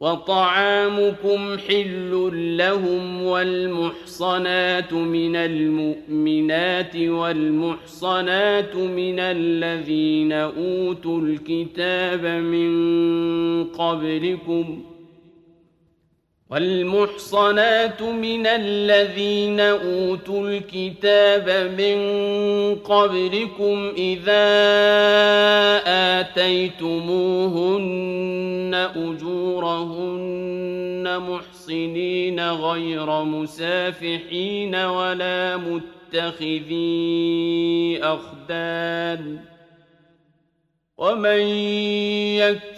وطعامكم حل لهم والمحصنات من المؤمنات والمحصنات من الذين أوتوا الكتاب من قبلكم والمحصنات من الذين أوتوا الكتاب من قبلكم إذا آتيتموهن أجورهن محصنين غير مسافحين ولا متخذي أخدان ومن يكفر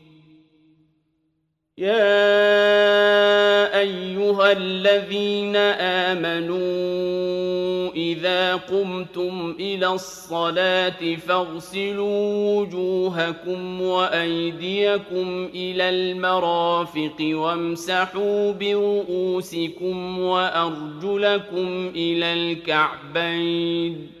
يا ايها الذين امنوا اذا قمتم إلى الصلاه فاغسلوا وجوهكم وايديكم إلى المرافق وامسحوا برؤوسكم وارجلكم إلى الكعبين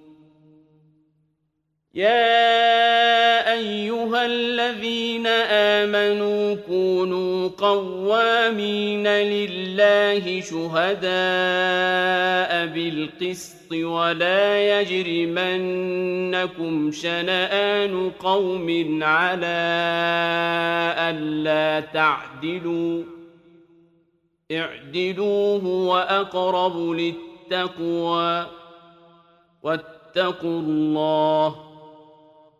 يا ايها الذين امنوا كونوا قوامين لله شهداء بالقسط ولا يجرمنكم شنآن قوم على ألا تعدلوا اعدلوا هو أقرب للتقوى واتقوا الله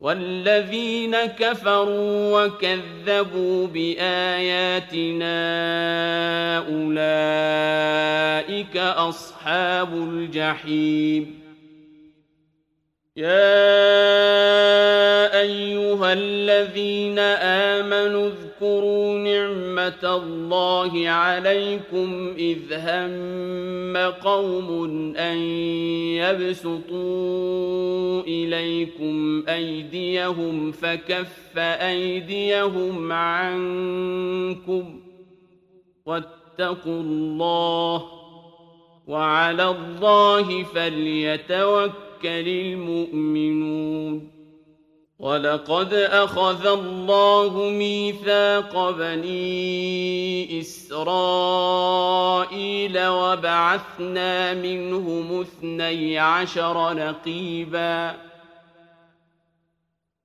والذين كفروا وكذبوا بآياتنا أولئك أصحاب الجحيم يا أيها الذين آمنوا اذكروا نعمة الله عليكم إذ هم قوم أن يبسطوا إليكم أيديهم فكف أيديهم عنكم واتقوا الله وعلى الله فليتوكل المؤمنون ولقد أخذ الله ميثاق بني إسرائيل وبعثنا منهم اثني عشر نقيباً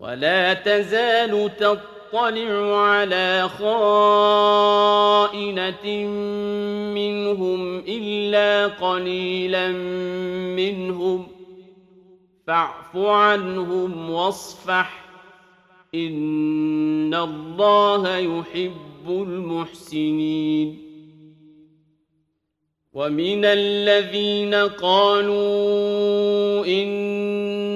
ولا تزال تطلع على خائنة منهم إلا قليلا منهم. فاعف عنهم واصفح. إن الله يحب المحسنين. ومن الذين قالوا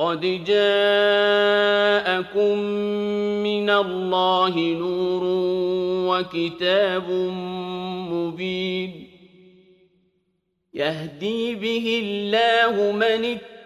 قد جاءكم من الله نور وكتاب مبين يهدي به الله من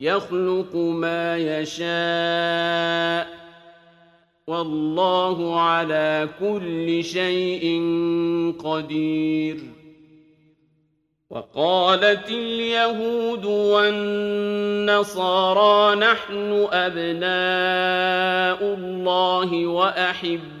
يخلق ما يشاء والله على كل شيء قدير. وقالت اليهود والنصارى نحن أبناء الله وأحباؤه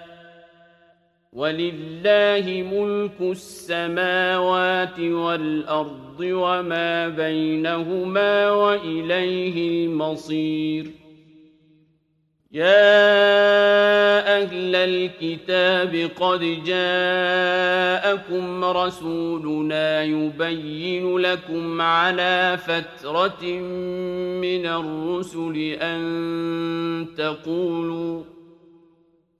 ولله ملك السماوات والأرض وما بينهما وإليه المصير. يا أهل الكتاب قد جاءكم رسولنا يبين لكم على فترة من الرسل أن تقولوا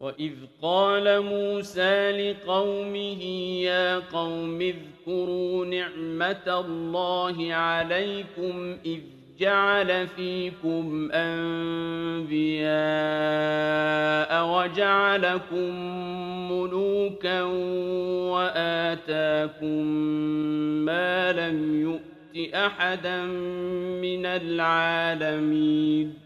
وإذ قال موسى لقومه يا قوم اذكروا نعمة الله عليكم إذ جعل فيكم أنبياء وجعلكم ملوكا وآتاكم ما لم يؤت أحدا من العالمين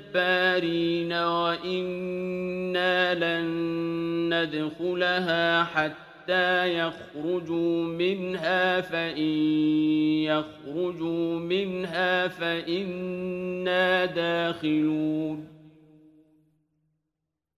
وإنا لن ندخلها حتى يخرجوا منها فإن يخرجوا منها فإنا داخلون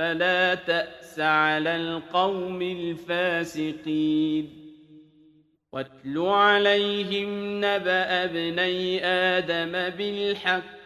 فلا تأس على القوم الفاسقين. واتل عليهم نبأ ابني آدم بالحق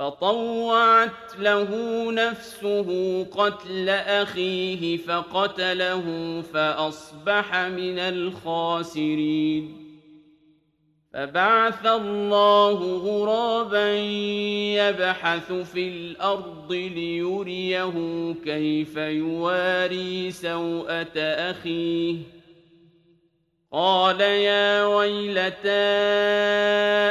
فطوعت له نفسه قتل أخيه فقتله فأصبح من الخاسرين. فبعث الله غرابا يبحث في الأرض ليريه كيف يواري سوءة أخيه. قال يا ويلتى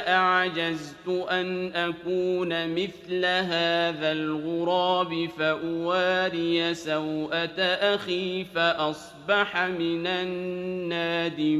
أعجزت أن أكون مثل هذا الغراب فأواري سوءة أخي فأصبح من النادمين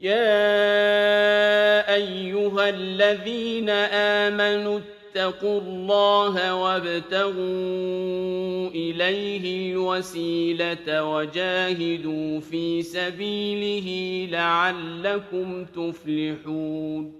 يا أيها الذين آمنوا اتقوا الله وابتغوا إليه الوسيلة وجاهدوا في سبيله لعلكم تفلحون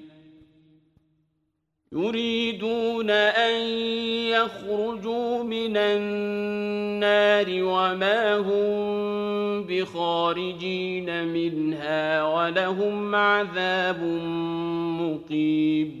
يريدون أن يخرجوا من النار وما هم بخارجين منها ولهم عذاب مقيم.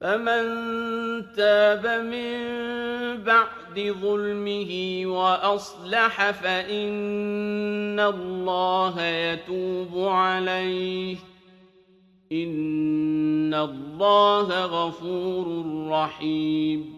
فمن تاب من بعد ظلمه وأصلح فإن الله يتوب عليه. إن الله غفور رحيم.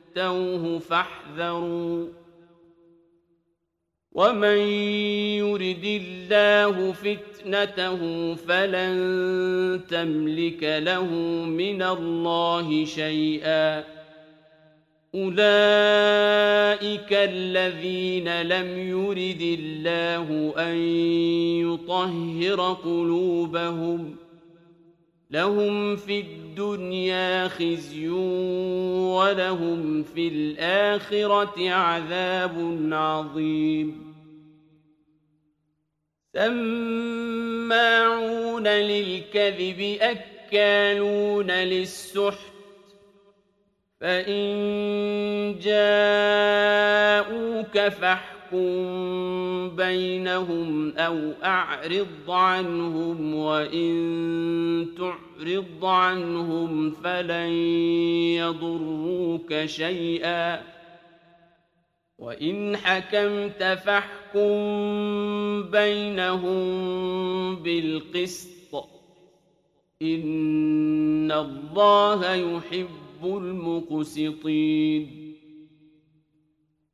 تؤتوه فاحذروا ومن يرد الله فتنته فلن تملك له من الله شيئا اولئك الذين لم يرد الله ان يطهر قلوبهم لهم في الدنيا خزي ولهم في الآخرة عذاب عظيم. سماعون للكذب أكالون للسحت. فإن جاءوك فاحكم فاحكم بينهم أو أعرض عنهم وإن تعرض عنهم فلن يضروك شيئا وإن حكمت فاحكم بينهم بالقسط إن الله يحب المقسطين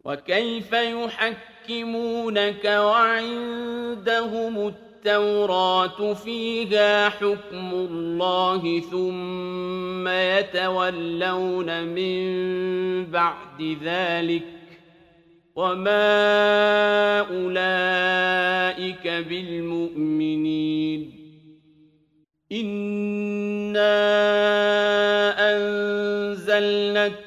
وكيف يحكمونك وعندهم التوراة فيها حكم الله ثم يتولون من بعد ذلك وما أولئك بالمؤمنين إنا أنزلنا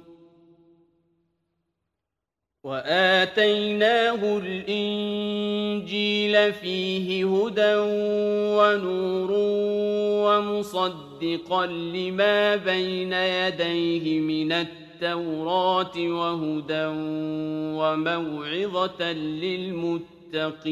وآتيناه الإنجيل فيه هدى ونور ومصدقا لما بين يديه من التوراة وهدى وموعظة للمتقين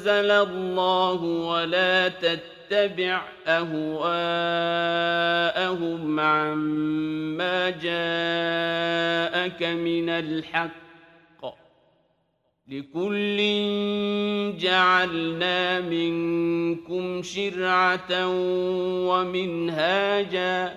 أنزل الله ولا تتبع أهواءهم عما جاءك من الحق. لكل جعلنا منكم شرعة ومنهاجا.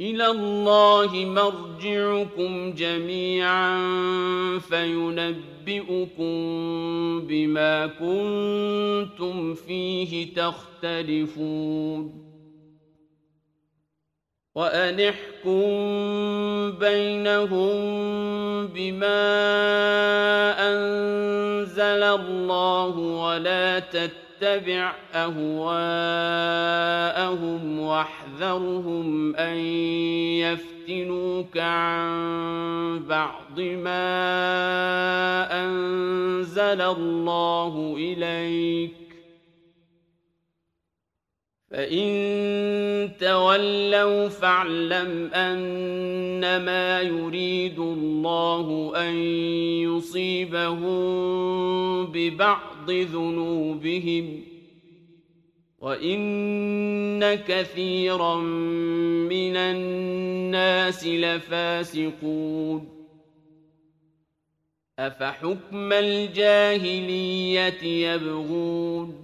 إلى الله مرجعكم جميعا فينبئكم بما كنتم فيه تختلفون. وأن بينهم بما أنزل الله ولا تتبعوا تتبع أهواءهم واحذرهم أن يفتنوك عن بعض ما أنزل الله إليك فإن تولوا فاعلم أنما يريد الله أن يصيبهم ببعض ذنوبهم وإن كثيرا من الناس لفاسقون أفحكم الجاهلية يبغون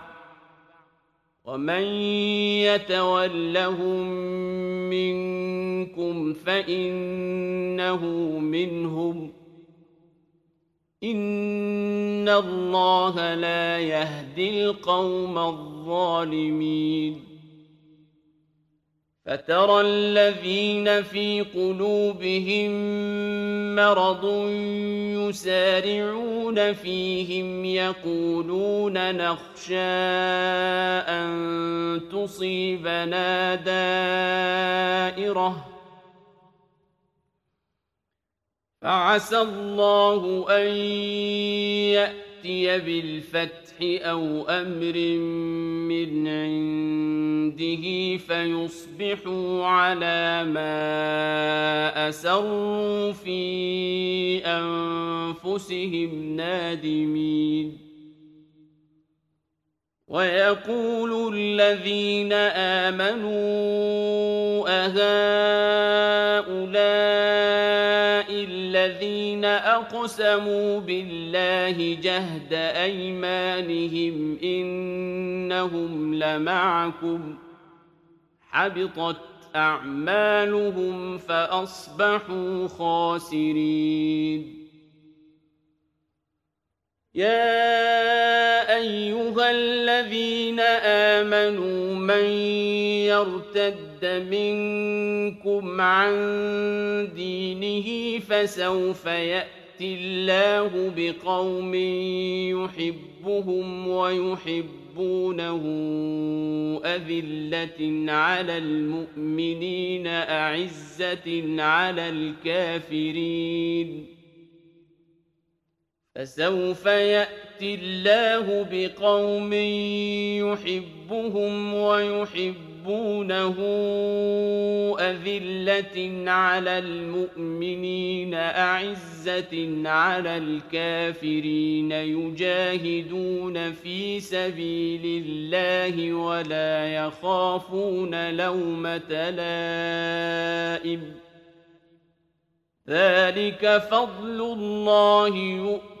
ومن يتولهم منكم فإنه منهم إن الله لا يهدي القوم الظالمين فترى الذين في قلوبهم مرض يسارعون فيهم يقولون نخشى أن تصيبنا دائرة. فعسى الله أن يأتي بالفتح أو أمر من عنده فيصبحوا على ما أسروا في أنفسهم نادمين. ويقول الذين آمنوا أهؤلاء الذين أقسموا بالله جهد أيمانهم إنهم لمعكم حبطت أعمالهم فأصبحوا خاسرين. يا أيها الذين آمنوا من يرتد منكم عن دينه فسوف يأتي الله بقوم يحبهم ويحبونه أذلة على المؤمنين أعزة على الكافرين. فسوف يأتي الله بقوم يحبهم ويحبونه أذلة على المؤمنين أعزة على الكافرين يجاهدون في سبيل الله ولا يخافون لومة لائم. ذلك فضل الله يؤمن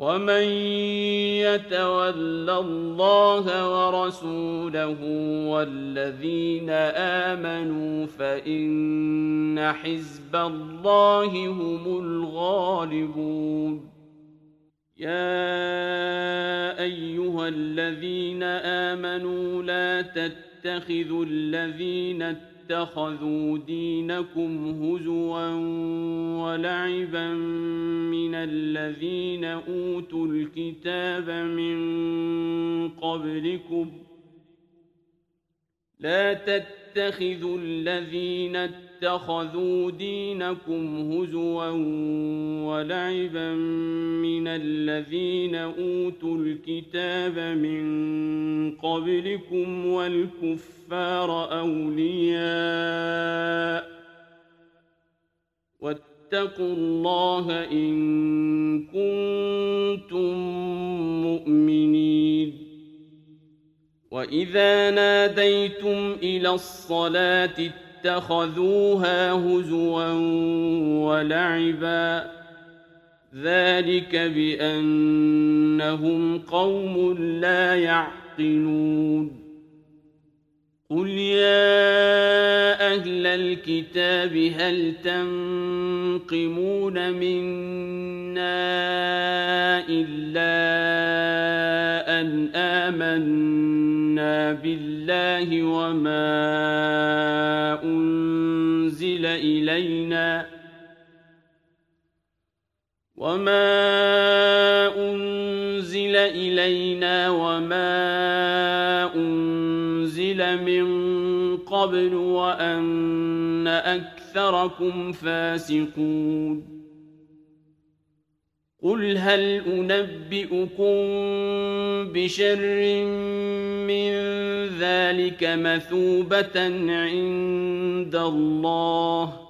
ومن يتول الله ورسوله والذين آمنوا فإن حزب الله هم الغالبون. يا أيها الذين آمنوا لا تتخذوا الذين اتخذوا دينكم هزوا ولعبا من الذين أوتوا الكتاب من قبلكم لا تتخذوا الذين اتخذوا دينكم هزوا ولعبا من الذين أوتوا الكتاب من قبلكم والكفار أولياء واتقوا الله إن كنتم مؤمنين وإذا ناديتم إلى الصلاة اتخذوها هزوا ولعبا ذلك بأنهم قوم لا يعقلون قل يا أهل الكتاب هل تنقمون منا الا ان امنا بالله وما انزل الينا وما انزل الينا وما انزل من قبل وان اكثركم فاسقون قل هل انبئكم بشر من ذلك مثوبه عند الله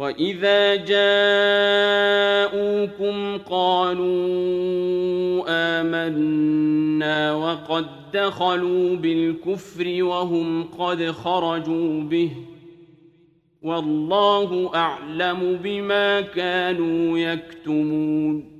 واذا جاءوكم قالوا امنا وقد دخلوا بالكفر وهم قد خرجوا به والله اعلم بما كانوا يكتمون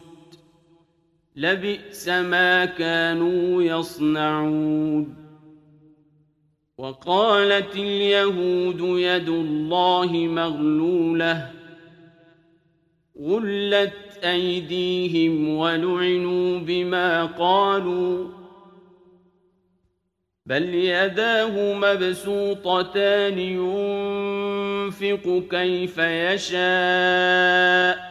لبئس ما كانوا يصنعون. وقالت اليهود يد الله مغلولة غلت أيديهم ولعنوا بما قالوا بل يداه مبسوطتان ينفق كيف يشاء.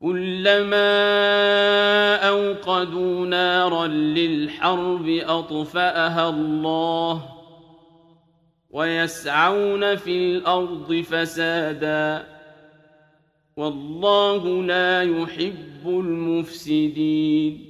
كلما أوقدوا نارا للحرب أطفأها الله ويسعون في الأرض فسادا والله لا يحب المفسدين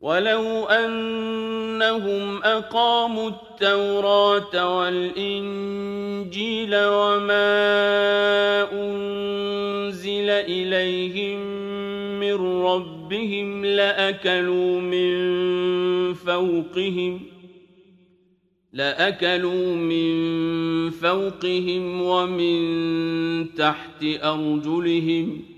ولو أنهم أقاموا التوراة والإنجيل وما أنزل إليهم من ربهم لأكلوا من فوقهم لأكلوا من فوقهم ومن تحت أرجلهم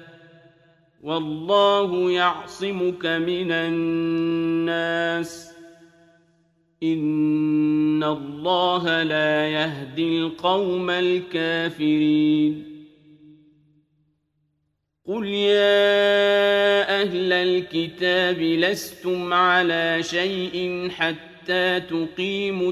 والله يعصمك من الناس. إن الله لا يهدي القوم الكافرين. قل يا أهل الكتاب لستم على شيء حتى تقيموا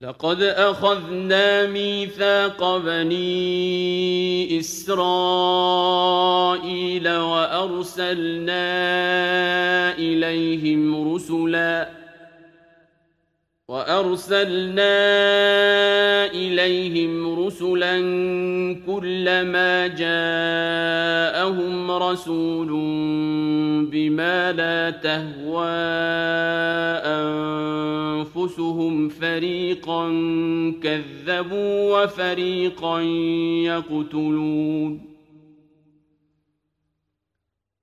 لقد أخذنا ميثاق بني إسرائيل وأرسلنا إليهم رسلاً وأرسلنا إليهم رسلا كلما جاءهم رسول بما لا تهوى أنفسهم فريقا كذبوا وفريقا يقتلون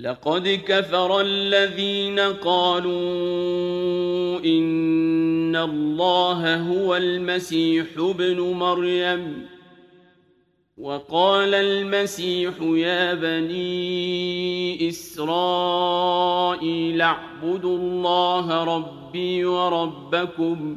لقد كفر الذين قالوا إن الله هو المسيح ابن مريم وقال المسيح يا بني إسرائيل اعبدوا الله ربي وربكم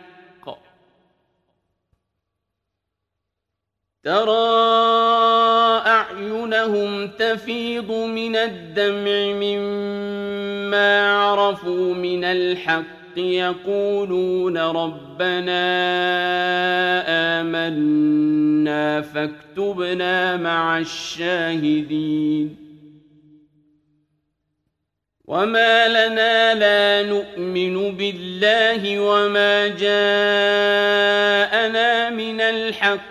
ترى أعينهم تفيض من الدمع مما عرفوا من الحق يقولون ربنا آمنا فاكتبنا مع الشاهدين. وما لنا لا نؤمن بالله وما جاءنا من الحق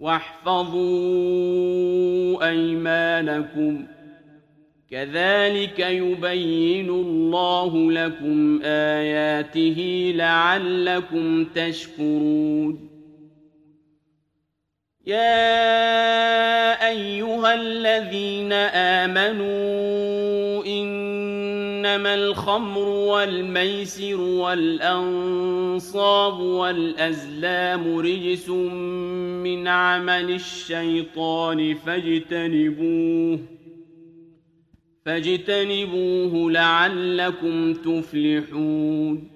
واحفظوا أيمانكم. كذلك يبين الله لكم آياته لعلكم تشكرون. يا أيها الذين آمنوا إنما الخمر والميسر والأنصاب والأزلام رجس من عمل الشيطان فاجتنبوه فاجتنبوه لعلكم تفلحون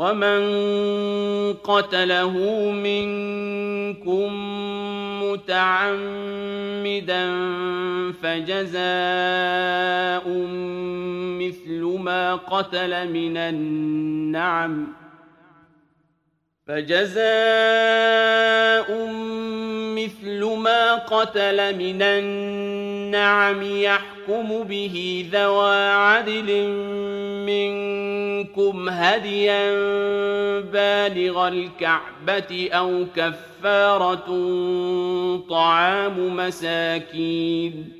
ومن قتله منكم متعمدا فجزاء مثل ما قتل من النعم فجزاء مثل ما قتل من النعم يحكم به ذوى عدل منكم هديا بالغ الكعبة أو كفارة طعام مساكين.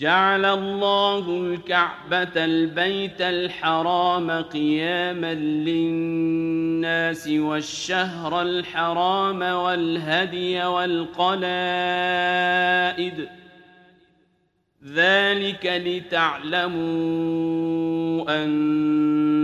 جعل الله الكعبة البيت الحرام قياما للناس والشهر الحرام والهدي والقلائد. ذلك لتعلموا أن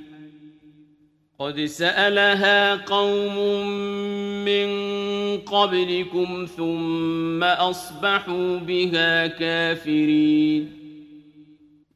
قد سألها قوم من قبلكم ثم أصبحوا بها كافرين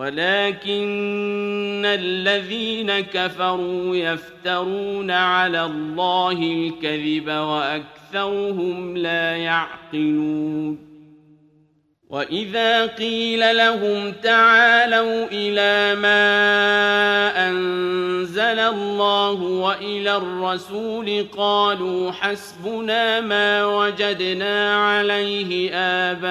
ولكن الذين كفروا يفترون على الله الكذب وأكثرهم لا يعقلون وإذا قيل لهم تعالوا إلى ما أنزل الله وإلى الرسول قالوا حسبنا ما وجدنا عليه آباءنا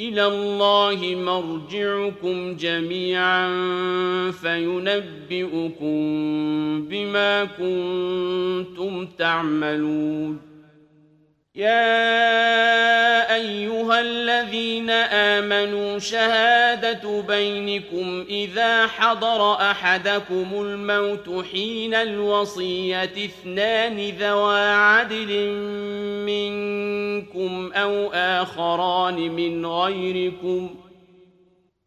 إلى الله مرجعكم جميعا فينبئكم بما كنتم تعملون. يا أيها الذين آمنوا شهادة بينكم إذا حضر أحدكم الموت حين الوصية اثنان ذوى عدل منكم أو آخران من غيركم ۖ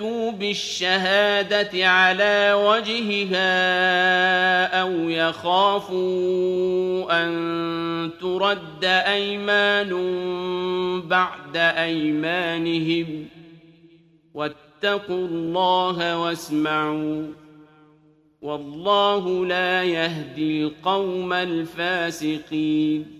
يأتوا بالشهادة على وجهها أو يخافوا أن ترد أيمان بعد أيمانهم واتقوا الله واسمعوا والله لا يهدي القوم الفاسقين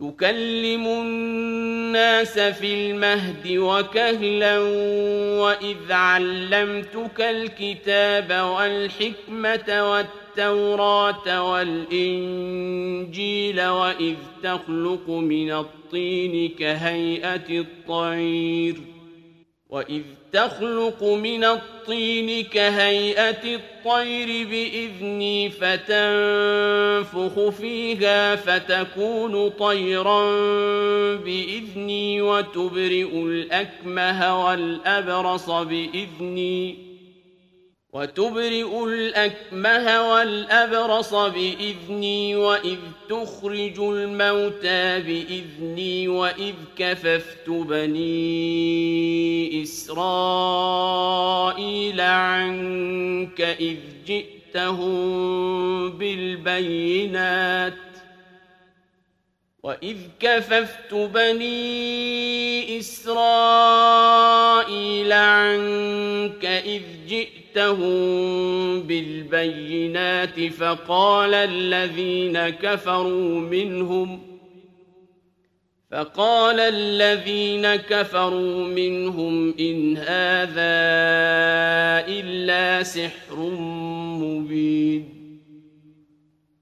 تكلم الناس في المهد وكهلا وإذ علمتك الكتاب والحكمة والتوراة والإنجيل وإذ تخلق من الطين كهيئة الطير وإذ تخلق من الطين كهيئة الطير بإذني فتنفخ فيها فتكون طيرا بإذني وتبرئ الأكمه والأبرص بإذني وتبرئ الأكمه والأبرص بإذني وإذ تخرج الموتى بإذني وإذ كففت بني إسرائيل عنك إذ جئتهم بالبينات وإذ كففت بني إسرائيل عنك إذ جئتهم بالبينات فقال الذين كفروا منهم فقال الذين كفروا منهم إن هذا إلا سحر مبين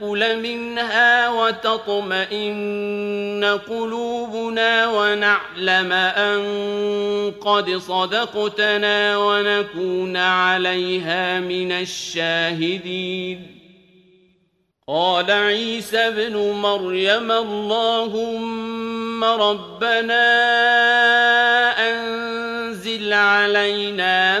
نأكل منها وتطمئن قلوبنا ونعلم أن قد صدقتنا ونكون عليها من الشاهدين. قال عيسى ابن مريم اللهم ربنا أنزل علينا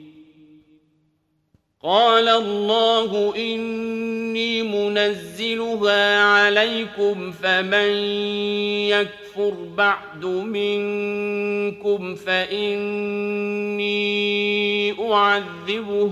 قال الله إني منزلها عليكم فمن يكفر بعد منكم فإني أعذبه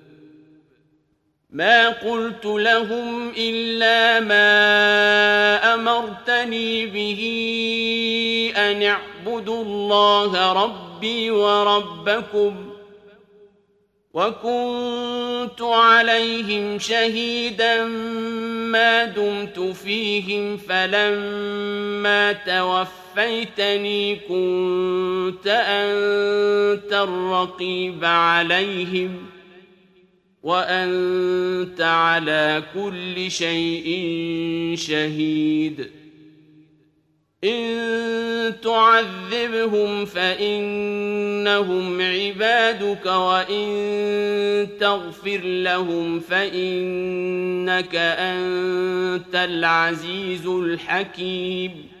ما قلت لهم إلا ما أمرتني به أن اعبدوا الله ربي وربكم وكنت عليهم شهيدا ما دمت فيهم فلما توفيتني كنت أنت الرقيب عليهم وأنت على كل شيء شهيد. إن تعذبهم فإنهم عبادك وإن تغفر لهم فإنك أنت العزيز الحكيم.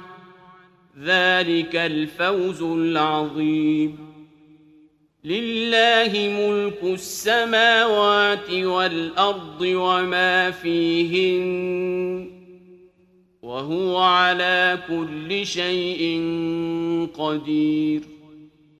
ذلك الفوز العظيم. لله ملك السماوات والأرض وما فيهن وهو على كل شيء قدير.